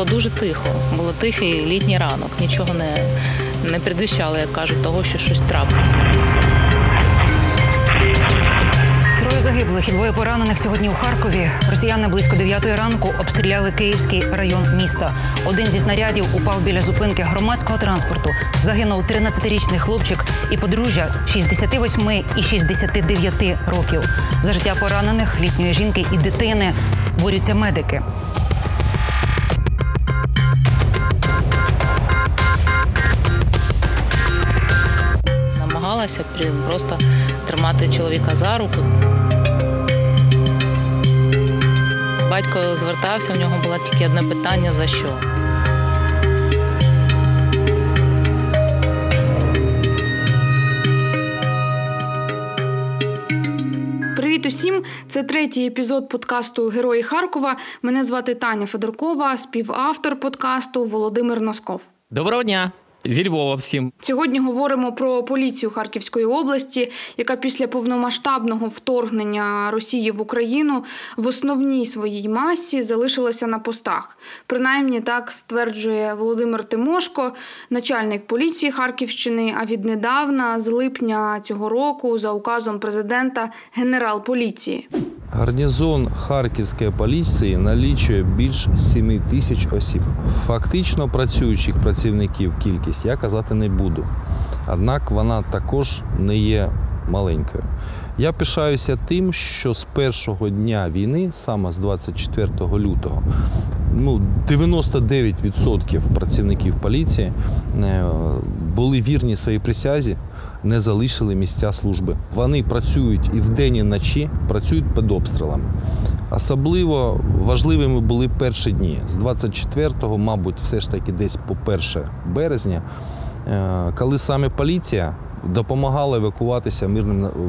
було дуже тихо. Було тихий літній ранок. Нічого не, не предвіщало, як кажуть, того, що щось трапиться. Троє загиблих і двоє поранених сьогодні у Харкові. Росіяни близько 9 ранку обстріляли Київський район міста. Один зі снарядів упав біля зупинки громадського транспорту. Загинув 13-річний хлопчик і подружжя 68 і 69 років. За життя поранених літньої жінки і дитини борються медики. Намагалася просто тримати чоловіка за руку. Батько звертався, у нього було тільки одне питання: за що? Привіт усім! Це третій епізод подкасту Герої Харкова. Мене звати Таня Федоркова, співавтор подкасту Володимир Носков. Доброго дня! Зі Львова всім сьогодні говоримо про поліцію Харківської області, яка після повномасштабного вторгнення Росії в Україну в основній своїй масі залишилася на постах. Принаймні так стверджує Володимир Тимошко, начальник поліції Харківщини. А віднедавна, з липня цього року, за указом президента, генерал поліції. Гарнізон Харківської поліції налічує більш 7 тисяч осіб. Фактично працюючих працівників кількість я казати не буду. Однак вона також не є маленькою. Я пишаюся тим, що з першого дня війни, саме з 24 лютого, ну 99% працівників поліції е, були вірні своїй присязі, не залишили місця служби. Вони працюють і вдень, і вночі, працюють під обстрілами. Особливо важливими були перші дні. З 24-го, мабуть, все ж таки десь по 1 березня, е, коли саме поліція допомагала евакуватися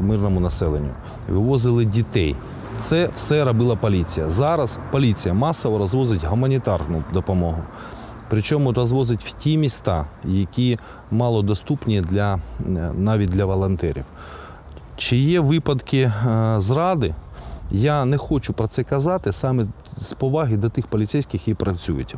мирному населенню, вивозили дітей. Це все робила поліція. Зараз поліція масово розвозить гуманітарну допомогу. Причому розвозить в ті міста, які малодоступні для, навіть для волонтерів. Чи є випадки е, зради? Я не хочу про це казати саме з поваги до тих поліцейських, які працюють.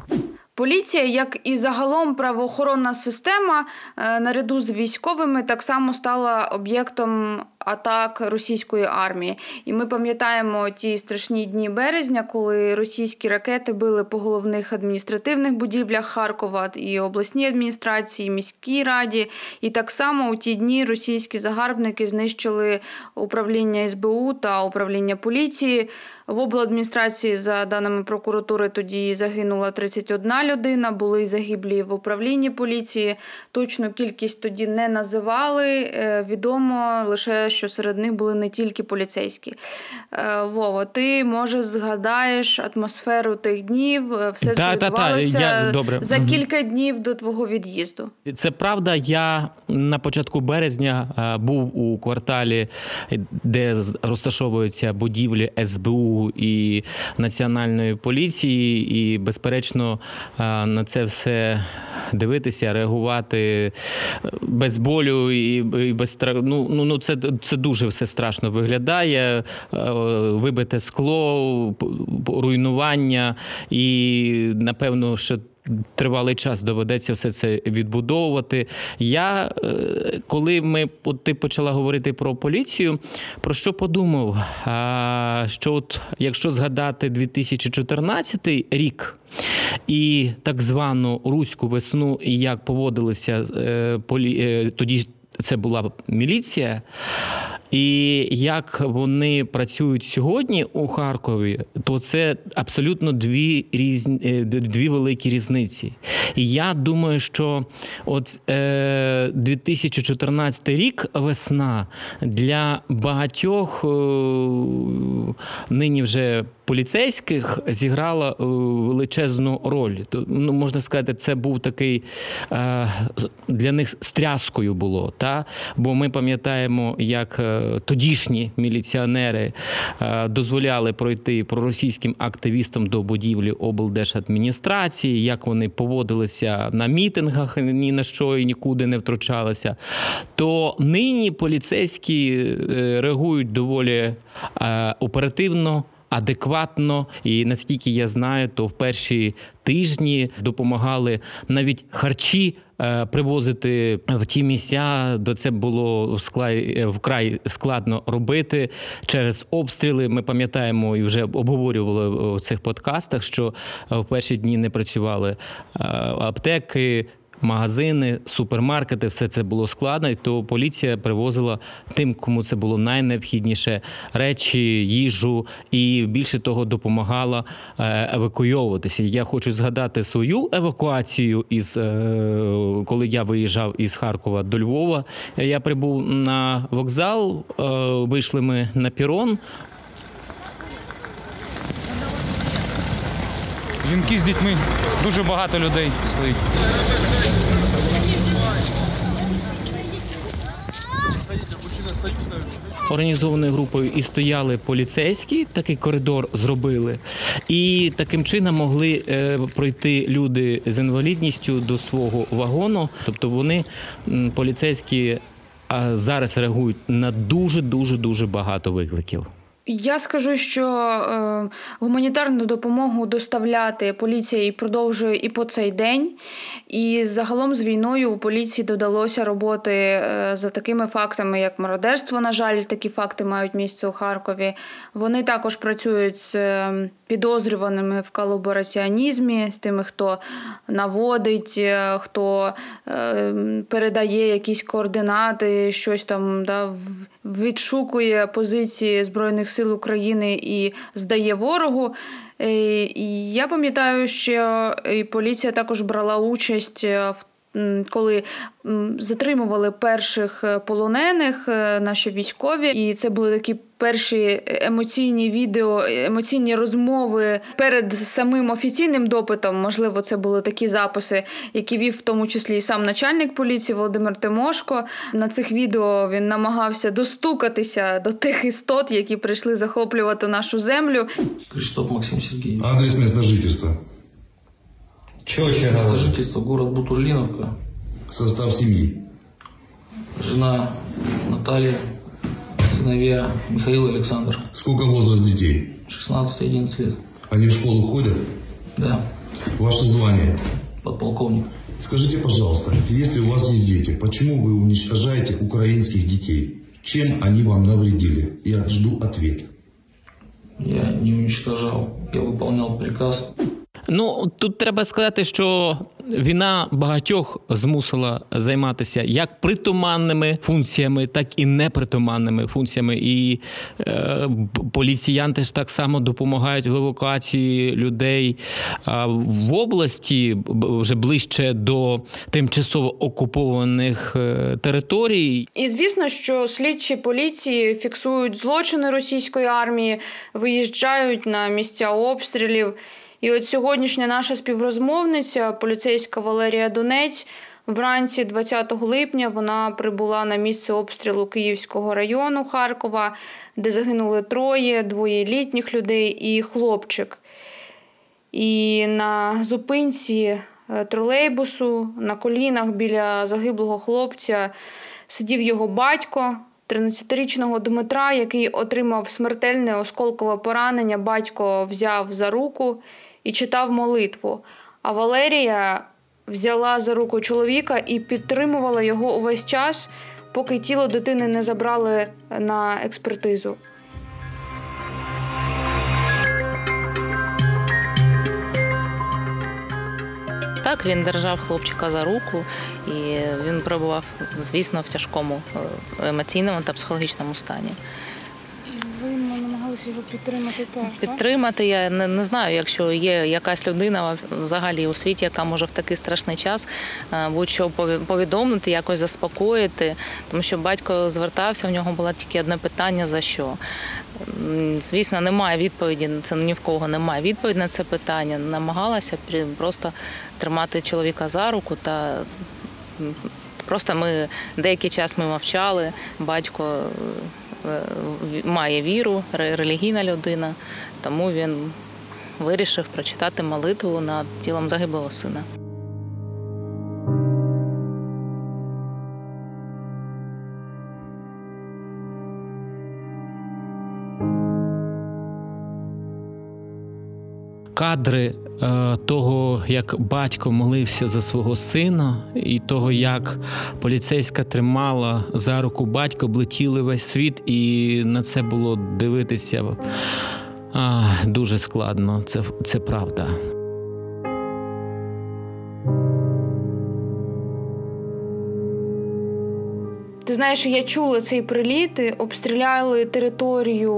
Поліція, як і загалом правоохоронна система, е, наряду з військовими, так само стала об'єктом атак російської армії. І ми пам'ятаємо ті страшні дні березня, коли російські ракети били по головних адміністративних будівлях Харкова і обласній адміністрації, і міській раді. І так само у ті дні російські загарбники знищили управління СБУ та управління поліції. В обладміністрації, за даними прокуратури, тоді загинула 31 людина, були загиблі в управлінні поліції. Точну кількість тоді не називали. Е, відомо лише що серед них були не тільки поліцейські. Е, Вова, ти може згадаєш атмосферу тих днів, е, все це відбувалося я, добре. за кілька днів до твого від'їзду. Це правда. Я на початку березня був у кварталі, де розташовуються будівлі СБУ і національної поліції, і, безперечно, на це все дивитися, реагувати без болю і без. Ну, ну, ну це це дуже все страшно виглядає. Вибите скло, руйнування, і напевно, що тривалий час доведеться все це відбудовувати. Я е, коли ми от ти почала говорити про поліцію, про що подумав? Що от якщо згадати 2014 рік і так звану руську весну, і як поводилися е, полі е, тоді. Це була міліція, і як вони працюють сьогодні у Харкові, то це абсолютно дві різні е, дві великі різниці. І я думаю, що от е, 2014 рік весна для багатьох е, нині вже поліцейських зіграла е, величезну роль. Ну, можна сказати, це був такий е, для них стряскою було. Та? Бо ми пам'ятаємо, як тодішні міліціонери дозволяли пройти проросійським активістам до будівлі облдержадміністрації, як вони поводилися на мітингах, ні на що і нікуди не втручалися. То нині поліцейські реагують доволі оперативно адекватно. І наскільки я знаю, то в перші тижні допомагали навіть харчі. Е, привозити в ті місця, де це було е, вкрай складно робити через обстріли. Ми пам'ятаємо і вже обговорювали в цих подкастах, що в перші дні не працювали аптеки магазини, супермаркети, все це було складно, то поліція привозила тим, кому це було найнеобхідніше речі, їжу і більше того допомагала е, евакуйовуватися. Я хочу згадати свою евакуацію із е, коли я виїжджав із Харкова до Львова. Я прибув на вокзал, е, вийшли ми на пірон. Жінки з дітьми дуже багато людей стоїть. Організованою групою і стояли поліцейські, такий коридор зробили, і таким чином могли е, пройти люди з інвалідністю до свого вагону. Тобто вони поліцейські зараз реагують на дуже дуже дуже багато викликів. Я скажу, що е, гуманітарну допомогу доставляти поліція і продовжує і по цей день. І загалом з війною у поліції додалося роботи е, за такими фактами, як мародерство. На жаль, такі факти мають місце у Харкові. Вони також працюють з е, підозрюваними в колабораціонізмі, з тими, хто наводить, е, хто е, передає якісь координати, щось там да, відшукує позиції Збройних сил України і здає ворогу. Е, і Я пам'ятаю, що і поліція також брала участь в коли затримували перших е, полонених е, наші військові, і це були такі перші емоційні відео, емоційні розмови перед самим офіційним допитом. Можливо, це були такі записи, які вів в тому числі і сам начальник поліції Володимир Тимошко. На цих відео він намагався достукатися до тих істот, які прийшли захоплювати нашу землю. Криштоп Максим Сергійович. Адрес місця жительства. Четче Место жительства город Бутурлиновка. Состав семьи. Жена Наталья, сыновья Михаил и Александр. Сколько возраст детей? 16 и 11 лет. Они в школу ходят? Да. Ваше звание? Подполковник. Скажите, пожалуйста, если у вас есть дети, почему вы уничтожаете украинских детей? Чем они вам навредили? Я жду ответ. Я не уничтожал. Я выполнял приказ. Ну тут треба сказати, що війна багатьох змусила займатися як притуманними функціями, так і непритуманними функціями. І е, поліціянти ж так само допомагають в евакуації людей а в області вже ближче до тимчасово окупованих е, територій. І звісно, що слідчі поліції фіксують злочини російської армії, виїжджають на місця обстрілів. І от сьогоднішня наша співрозмовниця, поліцейська Валерія Донець, вранці 20 липня вона прибула на місце обстрілу Київського району Харкова, де загинули троє, двоє літніх людей і хлопчик. І на зупинці е, тролейбусу на колінах біля загиблого хлопця сидів його батько. 13-річного Дмитра, який отримав смертельне осколкове поранення, батько взяв за руку і читав молитву. А Валерія взяла за руку чоловіка і підтримувала його увесь час, поки тіло дитини не забрали на експертизу. Так, він держав хлопчика за руку, і він перебував, звісно, в тяжкому е, емоційному та психологічному стані його підтримати так. Підтримати я не, не знаю, якщо є якась людина взагалі у світі, яка може в такий страшний час е, будь-що повідомити, якось заспокоїти, тому що батько звертався, в нього було тільки одне питання за що. Звісно, немає відповіді, це ні в кого немає відповіді на це питання. Намагалася просто тримати чоловіка за руку та просто ми деякий час ми мовчали, батько Е, має віру, релігійна людина, тому він вирішив прочитати молитву над тілом загиблого сина. Кадри е, того, як батько молився за свого сина, і того, як поліцейська тримала за руку батько, облетіли весь світ, і на це було дивитися а, дуже складно. Це, Це правда. Знаєш, я чула цей приліт, обстріляли територію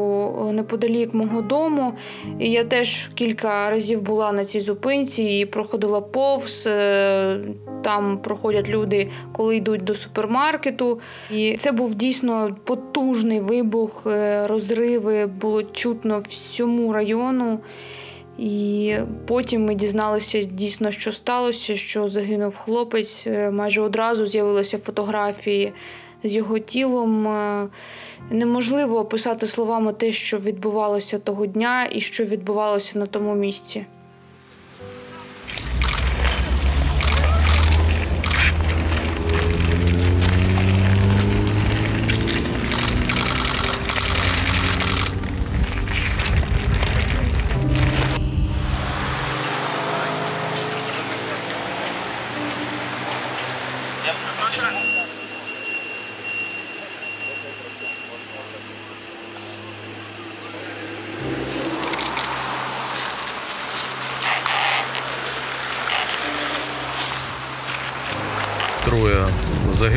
е, неподалік мого дому. І я теж кілька разів була на цій зупинці і проходила повз. Е, Там проходять люди, коли йдуть до супермаркету. І це був дійсно потужний вибух, е, розриви було чутно всьому району. І потім ми дізналися дійсно, що сталося, що загинув хлопець. Майже одразу з'явилися фотографії з його тілом. Е, Неможливо описати словами те, що відбувалося того дня і що відбувалося на тому місці.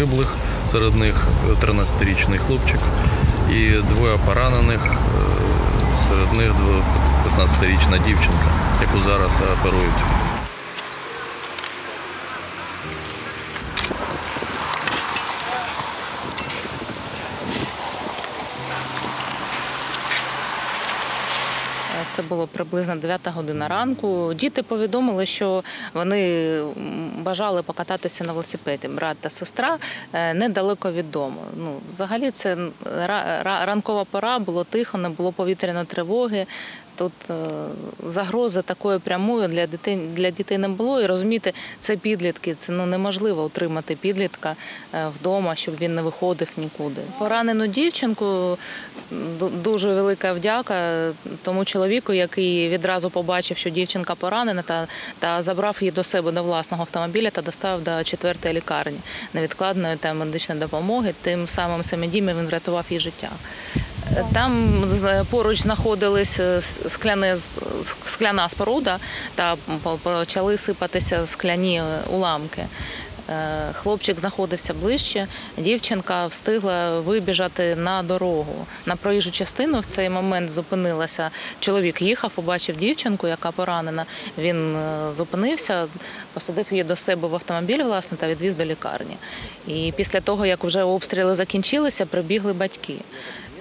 Загиблих, серед них 13-річний хлопчик і двоє поранених, е, серед них 15-річна дівчинка, яку зараз оперують. Це було приблизно 9 година ранку. Діти повідомили, що вони бажали покататися на велосипеді. Брат та сестра е, недалеко від дому. Ну, взагалі, це ра- ра- ранкова пора, було тихо, не було повітряної тривоги. Тут е, загрози такої прямої для дітей для дітей не було. І розумієте, це підлітки. Це ну неможливо утримати підлітка е, вдома, щоб він не виходив нікуди. Поранену дівчинку дуже велика вдяка тому чоловіку, який відразу побачив, що дівчинка поранена, та, та забрав її до себе до власного автомобіля та доставив до четвертої лікарні невідкладної та медичної допомоги. Тим самим самодієм він врятував їй життя. Там поруч знаходились е, скляна споруда та почали сипатися скляні е, уламки. Е, Хлопчик знаходився ближче, дівчинка встигла вибіжати на дорогу. На проїжджу частину в цей момент зупинилася. Чоловік їхав, побачив дівчинку, яка поранена. Він зупинився, посадив її до себе в автомобіль, власне, та відвіз до лікарні. І після того, як вже обстріли закінчилися, прибігли батьки.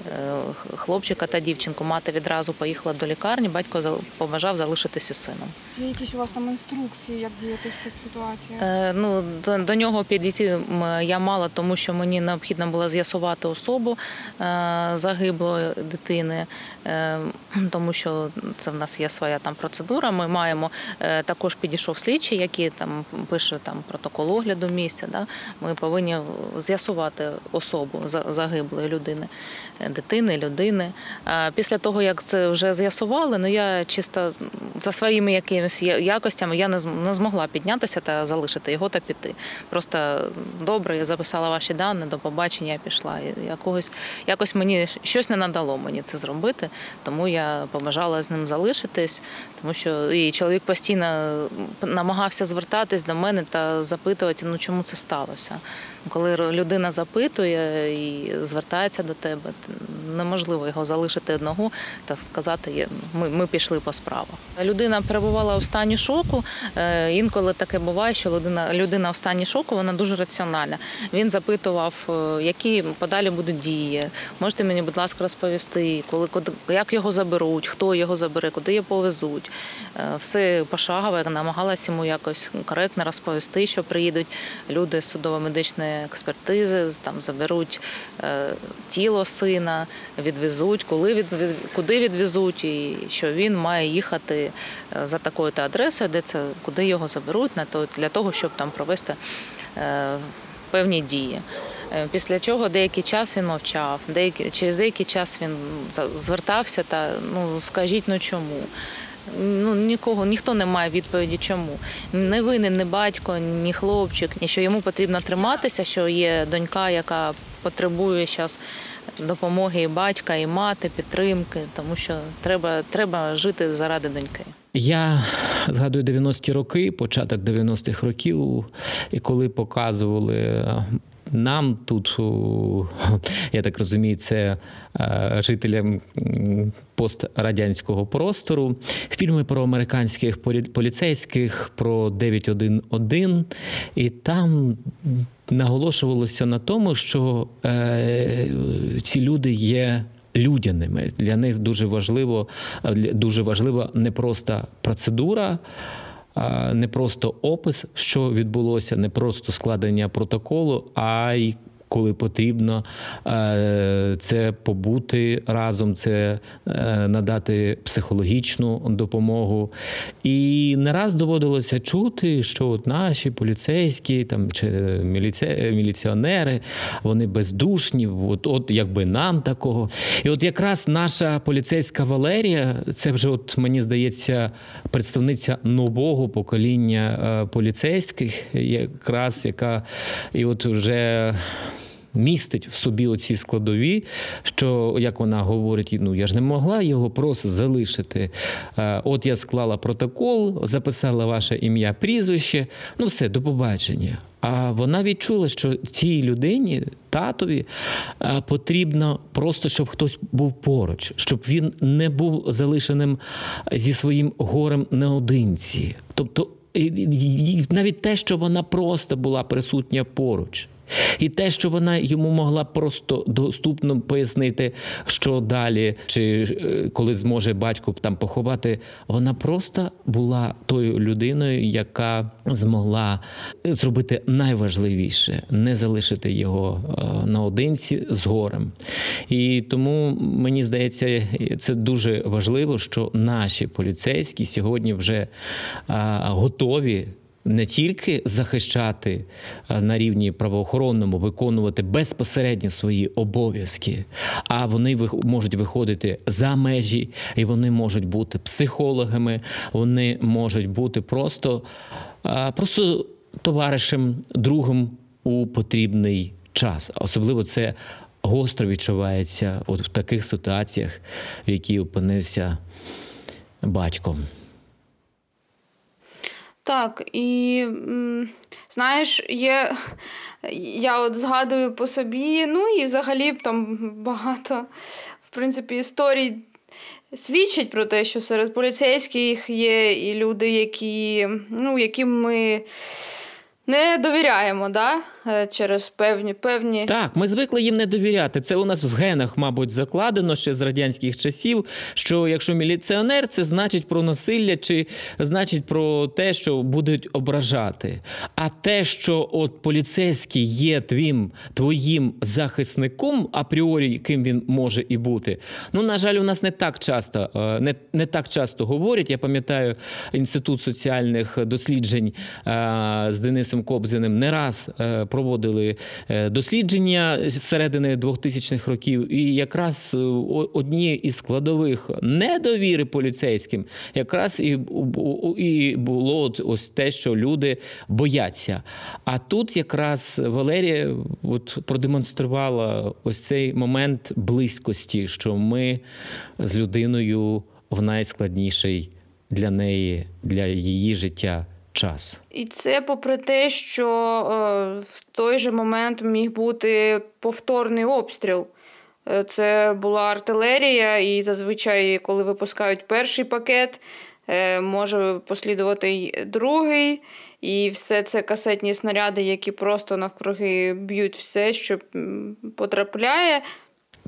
Е, Хлопчика та дівчинку. Мати відразу поїхала до лікарні, батько побажав залишитися з сином. Є якісь у вас там інструкції, як діяти в цих ситуаціях? Е, Ну, до, до нього підійти я мала, тому що мені необхідно було з'ясувати особу е, загиблої дитини, е, тому що це в нас є своя там процедура. Ми маємо е, також підійшов слідчий, який там пише там протокол огляду місця. Да? Ми повинні з'ясувати особу загиблої людини, е, дитини, людини. Після того, як це вже з'ясували, ну я чисто за своїми якимись якостями я не змогла піднятися та залишити його та піти. Просто добре, я записала ваші дані, до побачення я пішла. Якогось якось мені щось не надало мені це зробити, тому я побажала з ним залишитись, тому що і чоловік постійно намагався звертатись до мене та запитувати, ну чому це сталося. Коли людина запитує і звертається до тебе, неможливо його залишити одного та сказати, ми, ми пішли по справах. Людина перебувала у стані шоку. Е, Інколи таке буває, що людина, людина в стані шоку вона дуже раціональна. Він запитував, е, які подалі будуть дії. Можете мені, будь ласка, розповісти, коли, як його заберуть, хто його забере, куди його повезуть. Е, Все пошагово, намагалася йому якось коректно розповісти, що приїдуть люди з судово-медичної експертизи, там заберуть е, тіло сина, відвезуть, коли від, куди відвезуть, і що він має їхати е, за такою-то адресою, де це куди його заберуть, на то для того, щоб там провести певні дії. Після чого деякий час він мовчав, деякий, через деякий час він звертався та ну скажіть, ну чому? Ну нікого, ніхто не має відповіді, чому не винен, не батько, ні хлопчик, ні що йому потрібно триматися, що є донька, яка потребує зараз допомоги і батька, і мати, підтримки, тому що треба, треба жити заради доньки. Я згадую 90-ті роки, початок 90-х років, і коли показували нам тут, я так розумію, це е, жителям пострадянського простору, фільми про американських поліцейських, про 911, і там наголошувалося на тому, що е, ці люди є людяними. Для них дуже важливо, дуже важлива не просто процедура. Не просто опис, що відбулося, не просто складення протоколу, а й коли потрібно е, це побути разом, це е, надати психологічну допомогу. І не раз доводилося чути, що от наші поліцейські там чи міліце, міліціонери, вони бездушні, от, от якби нам такого. І от якраз наша поліцейська Валерія, це вже, от мені здається, представниця нового покоління е, поліцейських, якраз яка і от вже. Містить в собі оці складові, що як вона говорить, ну я ж не могла його просто залишити. Е, От я склала протокол, записала ваше ім'я, прізвище. Ну все, до побачення. А вона відчула, що цій людині, татові, е, потрібно просто, щоб хтось був поруч, щоб він не був залишеним зі своїм горем наодинці. Тобто, навіть те, що вона просто була присутня поруч. І те, що вона йому могла просто доступно пояснити, що далі, чи е, коли зможе батько там поховати, вона просто була тою людиною, яка змогла зробити найважливіше не залишити його е, наодинці з горем. І тому мені здається, це дуже важливо, що наші поліцейські сьогодні вже готові не тільки захищати е, на рівні правоохоронному, виконувати безпосередньо свої обов'язки, а вони можуть виходити за межі, і вони можуть бути психологами, вони можуть бути просто, е, просто товаришем, другом у потрібний час. Особливо це гостро відчувається от в таких ситуаціях, в якій опинився батько. Так, і знаєш, є. Я от згадую по собі, ну і взагалі там багато, в принципі, історій свідчить про те, що серед поліцейських є і люди, які, ну, яким ми не довіряємо, да? Е, через певні певні. Так, ми звикли їм не довіряти. Це у нас в генах, мабуть, закладено ще з радянських часів. Що якщо міліціонер, це значить про насилля, чи значить про те, що будуть ображати. А те, що от поліцейський є твім, твоїм захисником, апріорі, ким він може і бути. Ну, на жаль, у нас не так часто, е, не, не так часто говорять. Я пам'ятаю інститут соціальних досліджень е, з Денисом Кобзиним не раз е, проводили е, дослідження з середини 2000-х років, і якраз е, о- однією із складових недовіри поліцейським, якраз і, і було ось те, що люди бояться. А тут якраз Валерія от продемонструвала ось цей момент близькості, що ми з людиною в найскладніший для неї, для її життя час. І це попри те, що е, в той же момент міг бути повторний обстріл. Е, Це була артилерія, і зазвичай, коли випускають перший пакет, е, може послідувати й другий. І все це касетні снаряди, які просто навкруги б'ють все, що потрапляє.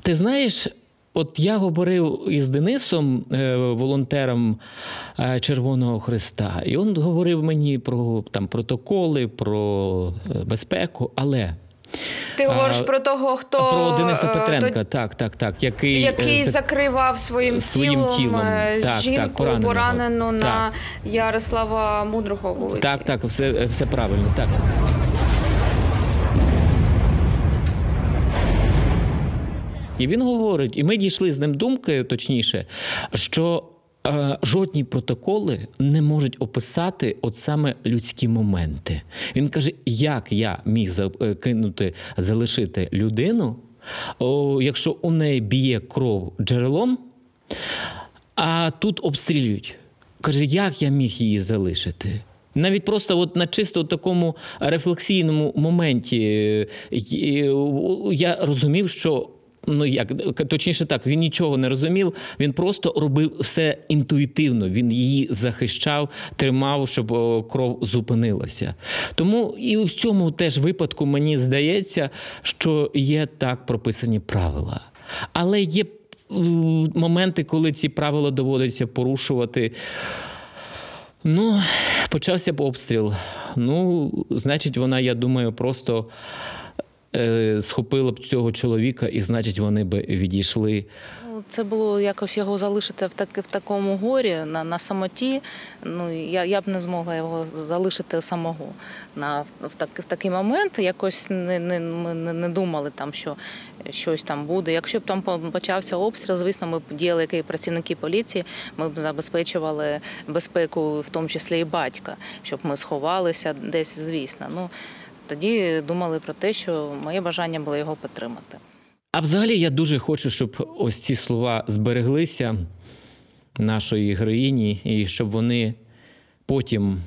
Ти знаєш, от я говорив із Денисом, е, волонтером е, Червоного Христа, і він говорив мені про там протоколи, про е, безпеку, але. Ти говориш А, про того, хто Про Дениса Петренка, то- так, так, так. Який, який закривав своїм, своїм тілом, тілом. Так, жінку поранену на Так. Ярослава Мудрого вулиці. Так, так, все, все правильно. Так. І він говорить, і ми дійшли з ним думки, точніше, що е, жодні протоколи не можуть описати от саме людські моменти. Він каже, як я міг закинути, залишити людину, якщо у неї б'є кров джерелом, а тут обстрілюють. Каже, як я міг її залишити? Навіть просто от на чисто такому рефлексійному моменті е, я розумів, що ну як точніше так, він нічого не розумів. Він просто робив все інтуїтивно. Він її захищав, тримав, щоб кров зупинилася. Тому і в цьому теж випадку мені здається, що є так прописані правила. Але є моменти, коли ці правила доводиться порушувати. Ну, почався обстріл. Ну, значить, вона, я думаю, просто схопила б цього чоловіка, і значить, вони б відійшли. Ну, це було якось його залишити в так, в такому горі на на самоті. Ну я я б не змогла його залишити самого на в, так, в такий момент. Якось не не, ми не думали там, що щось там буде. Якщо б там почався обстріл, звісно, ми б діяли як і працівники поліції. Ми б забезпечували безпеку, в тому числі і батька, щоб ми сховалися десь, звісно. Ну тоді думали про те, що моє бажання було його підтримати. А взагалі я дуже хочу, щоб ось ці слова збереглися нашої героїні, і щоб вони потім,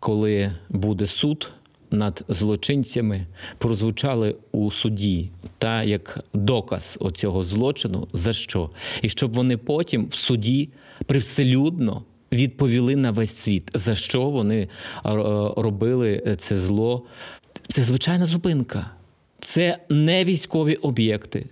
коли буде суд над злочинцями, прозвучали у суді та як доказ оцього злочину, за що, і щоб вони потім в суді привселюдно відповіли на весь світ, за що вони е, робили це зло. Це звичайна зупинка. Це не військові об'єкти,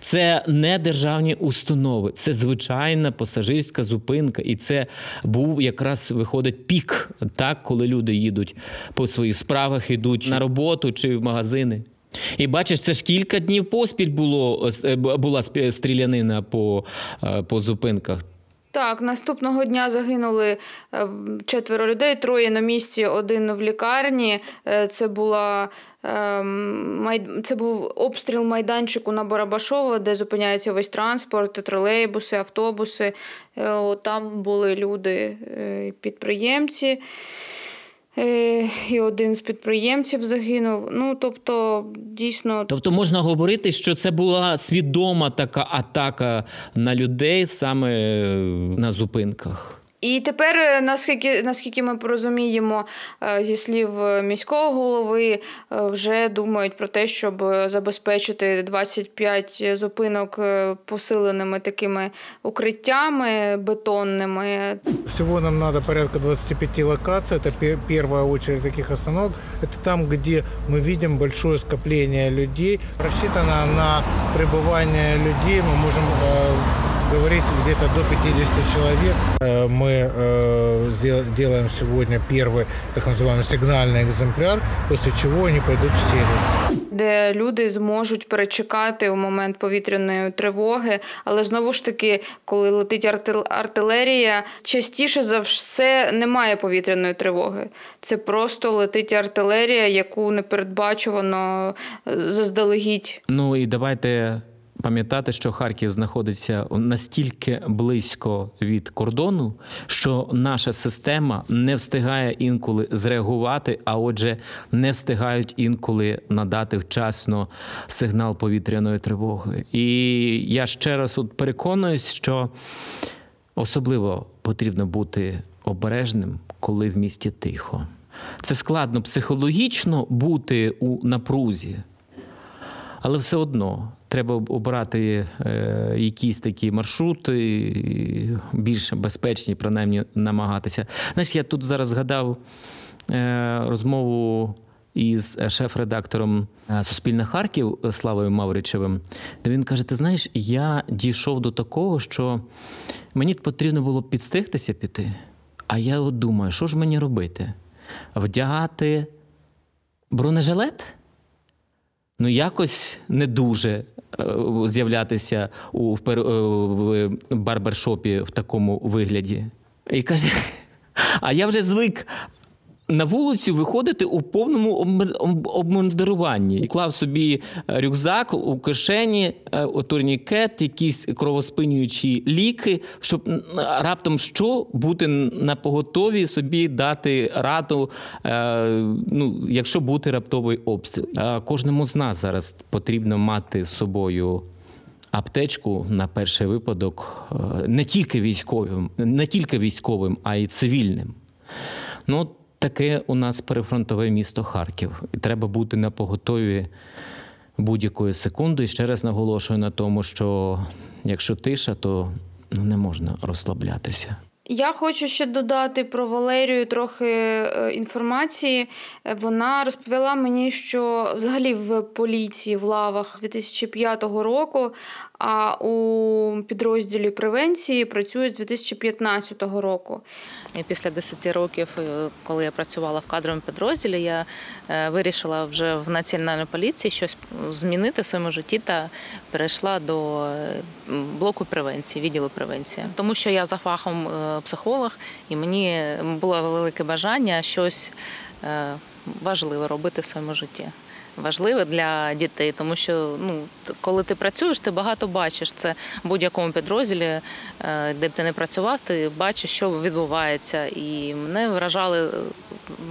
це не державні установи, це звичайна пасажирська зупинка. І це був якраз виходить пік, так, коли люди їдуть по своїх справах, йдуть на роботу чи в магазини. І бачиш, це ж кілька днів поспіль було е, була стрілянина по, е, по зупинках. Так, наступного дня загинули е, четверо людей, троє на місці, один в лікарні. Це була ем, це був обстріл майданчику на Барабашово, де зупиняється весь транспорт, тролейбуси, автобуси. Е, там були люди, е, підприємці. І один з підприємців загинув. Ну тобто, дійсно, тобто можна говорити, що це була свідома така атака на людей саме на зупинках. І тепер, е, наскільки наскільки ми порозуміємо е, зі слів міського голови, е, вже думають про те, щоб забезпечити 25 зупинок посиленими такими укриттями бетонними. Всього нам треба порядка 25 локацій. Це перша очередь таких остановок. Це там, де ми бачимо велике скоплення людей. Розчитано на прибування людей. Ми можемо говорить где-то до 50 человек. Э, мы э, делаем сегодня первый так называемый сигнальный экземпляр, после чего они пойдут в серию. Де люди зможуть перечекати у момент повітряної тривоги, але знову ж таки, коли летить артилерія, частіше за все немає повітряної тривоги. Це просто летить артилерія, яку не передбачувано е, заздалегідь. Ну і давайте пам'ятати, що Харків знаходиться настільки близько від кордону, що наша система не встигає інколи зреагувати, а отже, не встигають інколи надати вчасно сигнал повітряної тривоги. І я ще раз от переконуюсь, що особливо потрібно бути обережним, коли в місті тихо. Це складно психологічно бути у напрузі, але все одно треба обрати е, якісь такі маршрути, більш безпечні, принаймні намагатися. Знаєш, я тут зараз згадав е, розмову. Із шеф-редактором е, Суспільне Харків Славою Мавричевим, де він каже: Ти знаєш, я дійшов до такого, що мені потрібно було підстригтися піти. А я от думаю, що ж мені робити? Вдягати бронежилет? Ну, якось не дуже Е, з'являтися у в в барбершопі в такому вигляді. І каже: а я вже звик. На вулицю виходити у повному обмундируванні. Клав собі е, рюкзак у кишені, е, турнікет, якісь кровоспинюючі ліки, щоб раптом що бути на поготові собі дати раду, е, ну, якщо бути раптовий обстріл. Кожному з нас зараз потрібно мати з собою. Аптечку на перший випадок не тільки військовим, не тільки військовим, а й цивільним. Ну, таке у нас перефронтове місто Харків, і треба бути на поготові будь-якої секунди. І ще раз наголошую на тому, що якщо тиша, то ну, не можна розслаблятися. Я хочу ще додати про Валерію трохи е, інформації. Вона розповіла мені, що взагалі в поліції в лавах 2005 року, а у підрозділі превенції працює з 2015 року. Після 10 років, е, коли я працювала в кадровому підрозділі, я е, вирішила вже в національній поліції щось змінити в своєму житті та перейшла до блоку превенції, відділу превенції, тому що я за фахом психолог, і мені було велике бажання щось е, важливе робити в своєму житті. Важливе для дітей, тому що ну, коли ти працюєш, ти багато бачиш. Це в будь-якому підрозділі, е, де б ти не працював, ти бачиш, що відбувається. І мене вражали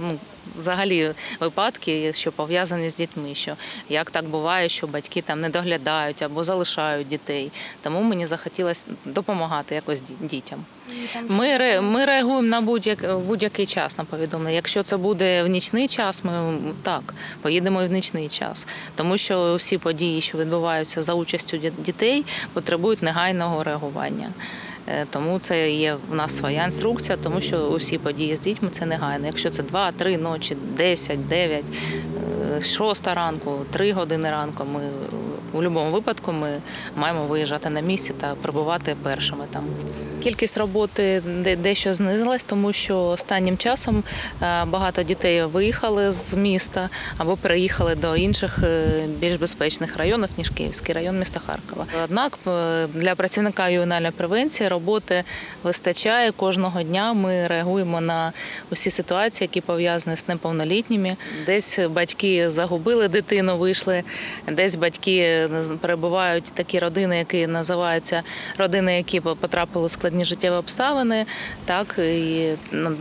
ну, взагалі випадки, що пов'язані з дітьми. Що як так буває, що батьки там не доглядають або залишають дітей. Тому мені захотілося допомагати якось дітям. Ми ми реагуємо на будь-який будь-який час на повідомлення. Якщо це буде в нічний час, ми так поїдемо і в нічний час, тому що всі події, що відбуваються за участю дітей, потребують негайного реагування. Е, тому це є в нас своя інструкція, тому що усі події з дітьми це негайно. Якщо це 2-3 ночі, 10, 9, 6 ранку, 3 години ранку, ми у будь-якому випадку ми маємо виїжджати на місці та прибувати першими там. Кількість роботи дещо знизилась, тому що останнім часом е, багато дітей виїхали з міста або переїхали до інших е, більш безпечних районів, ніж Київський район міста Харкова. Однак е, для працівника ювенальної превенції роботи вистачає кожного дня. Ми реагуємо на усі ситуації, які пов'язані з неповнолітніми. Десь батьки загубили дитину, вийшли, десь батьки перебувають такі родини, які називаються родини, які потрапили у складні життєві обставини. Так і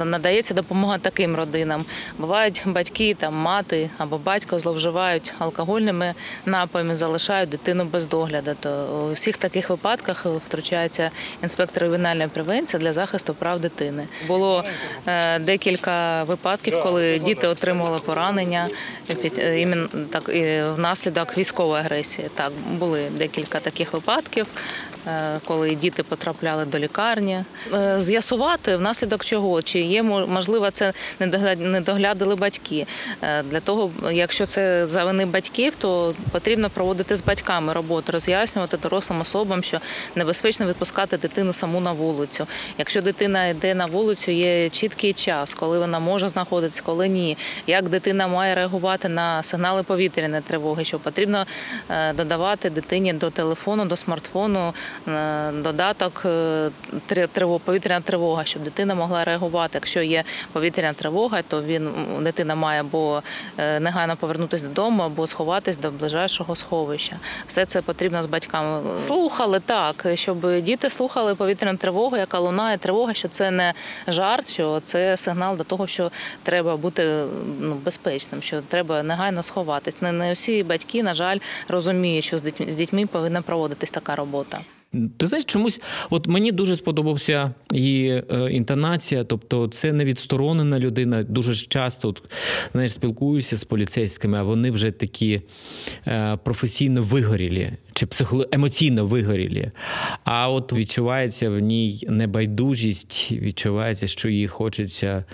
надається допомога таким родинам. Бувають батьки, там мати або батько зловживають алкогольними напоями, залишають дитину без догляду. То у всіх таких випадках втручається інспектор ювенальної превенції для захисту прав дитини. Було е, декілька випадків, коли діти отримували поранення під е, іменно так внаслідок військової агресії. Так були декілька таких випадків. Е, коли діти потрапляли до лікарні, е, з'ясувати внаслідок чого, чи є можливо, це не доглядали батьки. Е, для того, якщо це за вини батьків, то потрібно проводити з батьками роботу, роз'яснювати дорослим особам, що небезпечно відпускати дитину саму на вулицю. Якщо дитина йде на вулицю, є чіткий час, коли вона може знаходитись, коли ні. Як дитина має реагувати на сигнали повітряної тривоги, що потрібно додавати дитині до телефону, до смартфону Е, додаток е, повітряна тривога, щоб дитина могла реагувати. Якщо є повітряна тривога, то він дитина має або е, негайно повернутися додому, або сховатись до ближайшого сховища. Все це потрібно з батьками. Слухали так, щоб діти слухали повітряну тривогу, яка лунає тривога, що це не жарт, що це сигнал до того, що треба бути ну, безпечним, що треба негайно сховатись. Не, не всі батьки, на жаль, розуміють, що з дітьми з дітьми повинна проводитись така робота. Ти знаєш, чомусь, от мені дуже сподобався її е, інтонація, тобто це не відсторонена людина. Дуже часто от, знаєш, спілкуюся з поліцейськими, а вони вже такі е, професійно вигорілі чи психоло... емоційно вигорілі. А от відчувається в ній небайдужість, відчувається, що їй хочеться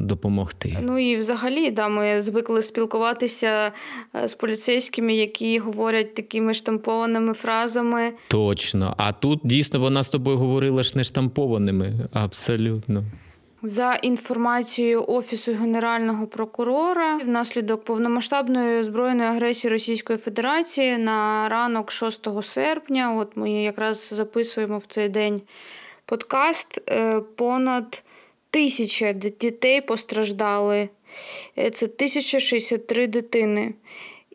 допомогти. Ну і взагалі, да, ми звикли спілкуватися е, з поліцейськими, які говорять такими штампованими фразами. Точно. А тут дійсно вона з тобою говорила ж не штампованими. Абсолютно. За інформацією Офісу Генерального прокурора, внаслідок повномасштабної збройної агресії Російської Федерації на ранок 6 серпня, от ми якраз записуємо в цей день подкаст, е, понад тисяча дітей постраждали. Е, Це 1063 дитини.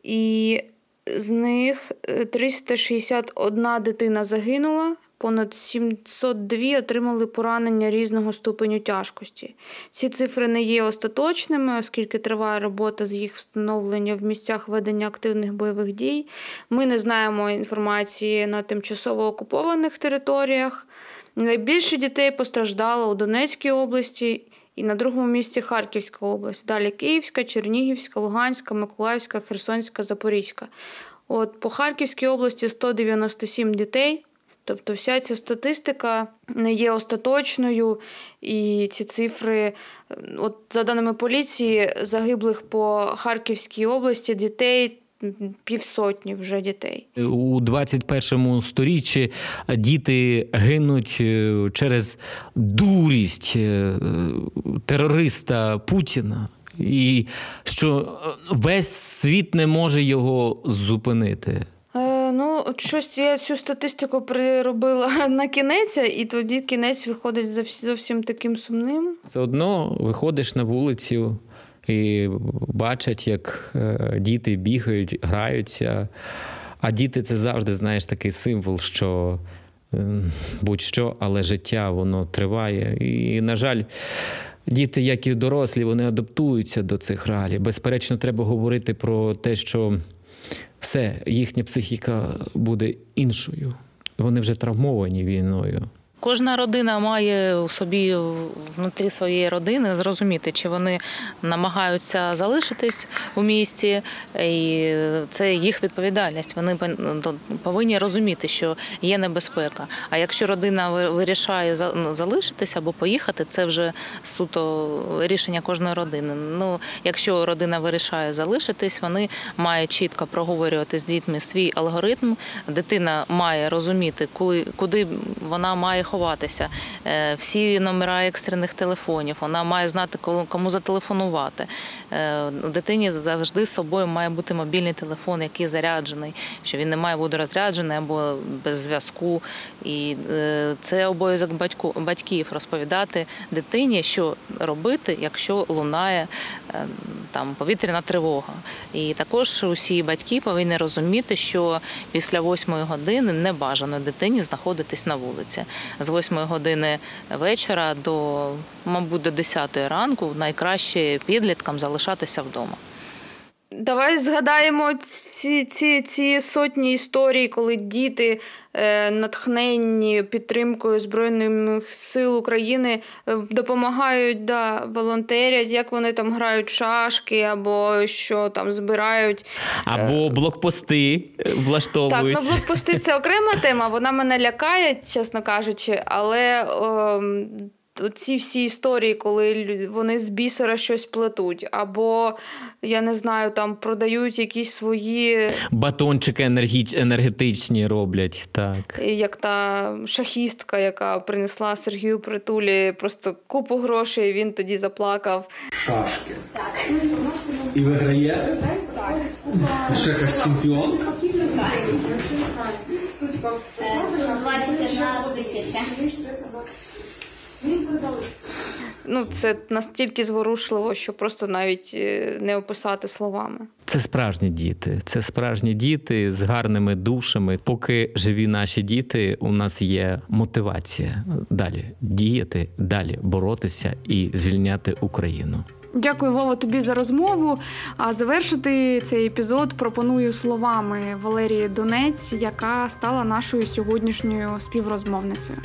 І з них е, 361 дитина загинула, понад 702 отримали поранення різного ступеню тяжкості. Ці цифри не є остаточними, оскільки триває робота з їх встановлення в місцях ведення активних бойових дій. Ми не знаємо інформації на тимчасово окупованих територіях. Найбільше дітей постраждало у Донецькій області і на другому місці Харківська область. Далі Київська, Чернігівська, Луганська, Миколаївська, Херсонська, Запорізька. От по Харківській області 197 дітей. Тобто вся ця статистика не є остаточною, і ці цифри, от за даними поліції, загиблих по Харківській області дітей півсотні вже дітей. У 21 сторіччі діти гинуть е, через дурість е, терориста Путіна. І що е, весь світ не може його зупинити. Е, ну, щось я цю статистику приробила на кінець, і тоді кінець виходить зовсім таким сумним. Все одно виходиш на вулицю і бачать, як е, діти бігають, граються. А діти це завжди, знаєш, такий символ, що е, будь-що, але життя воно триває. І, на жаль, діти, як і дорослі, вони адаптуються до цих реалій. Безперечно, треба говорити про те, що все, їхня психіка буде іншою. Вони вже травмовані війною. Кожна родина має у собі внутрі своєї родини зрозуміти, чи вони намагаються залишитись у місті, і це їх відповідальність. Вони пон- повинні розуміти, що є небезпека. А якщо родина вирішає за- ну, залишитись або поїхати, це вже суто рішення кожної родини. Ну, якщо родина вирішає залишитись, вони мають чітко проговорювати з дітьми свій алгоритм. Дитина має розуміти, куди вона має ховатися, Е, всі номера екстрених телефонів. Вона має знати, кому зателефонувати. Е, У дитині завжди з собою має бути мобільний телефон, який заряджений, що він не має бути розряджений або без зв'язку. І е, це обов'язок батьків розповідати дитині, що робити, якщо лунає там повітряна тривога. І також усі батьки повинні розуміти, що після восьмої години не бажано дитині знаходитись на вулиці. З 8 години вечора до, мабуть, до 10 ранку найкраще підліткам залишатися вдома. Давай згадаємо ці, ці, ці сотні історій, коли діти, е, натхненні підтримкою Збройних сил України, е, допомагають, да, волонтерять, як вони там грають шашки або що там збирають. Або блокпости е, Так, влаштовують. ну блокпости це окрема тема, вона мене лякає, чесно кажучи, але. ем, Ці всі історії, коли лю- вони з бісера щось плетуть, або я не знаю, там продають якісь свої, Батончики енергі- енергетичні роблять. Так. як та шахістка, яка принесла Сергію Притулі просто купу грошей, він тоді заплакав. Шашки. І ви граєте? Ще якась чемпіонка? 21 тисяча. Ну, це настільки зворушливо, що просто навіть е, не описати словами. Це справжні діти. Це справжні діти з гарними душами. Поки живі наші діти, у нас є мотивація далі діяти, далі боротися і звільняти Україну. Дякую, Вова, тобі за розмову. А завершити цей епізод пропоную словами Валерії Донець, яка стала нашою сьогоднішньою співрозмовницею.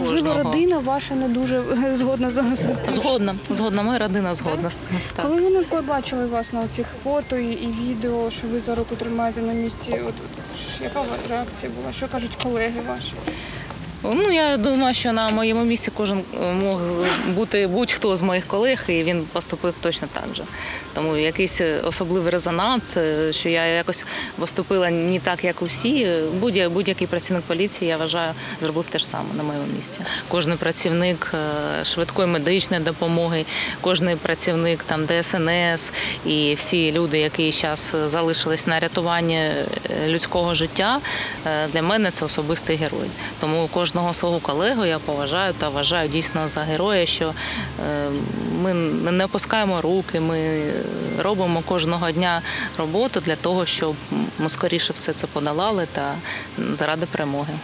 Можливо, родина ваша не дуже згодна за з Згодна, згодна, моя родина згодна. Так. Коли вони побачили вас на цих фото і, відео, що ви за руку тримаєте на місці, от, от яка реакція була? Що кажуть колеги ваші? Ну, я думаю, що на моєму місці кожен е, мог бути будь-хто з моїх колег, і він поступив точно так же. Тому якийсь е, особливий резонанс, е, що я якось поступила не так, як усі. Будь- Будь-який працівник поліції, я вважаю, зробив те ж саме на моєму місці. Кожен працівник швидкої медичної допомоги, кожен працівник там ДСНС і всі люди, які зараз залишились на рятуванні людського життя, для мене це особистий герой. Тому кожен кожного свого колегу я поважаю та вважаю дійсно за героя, що е, ми не опускаємо руки, ми робимо кожного дня роботу для того, щоб ми скоріше все це подолали та заради перемоги.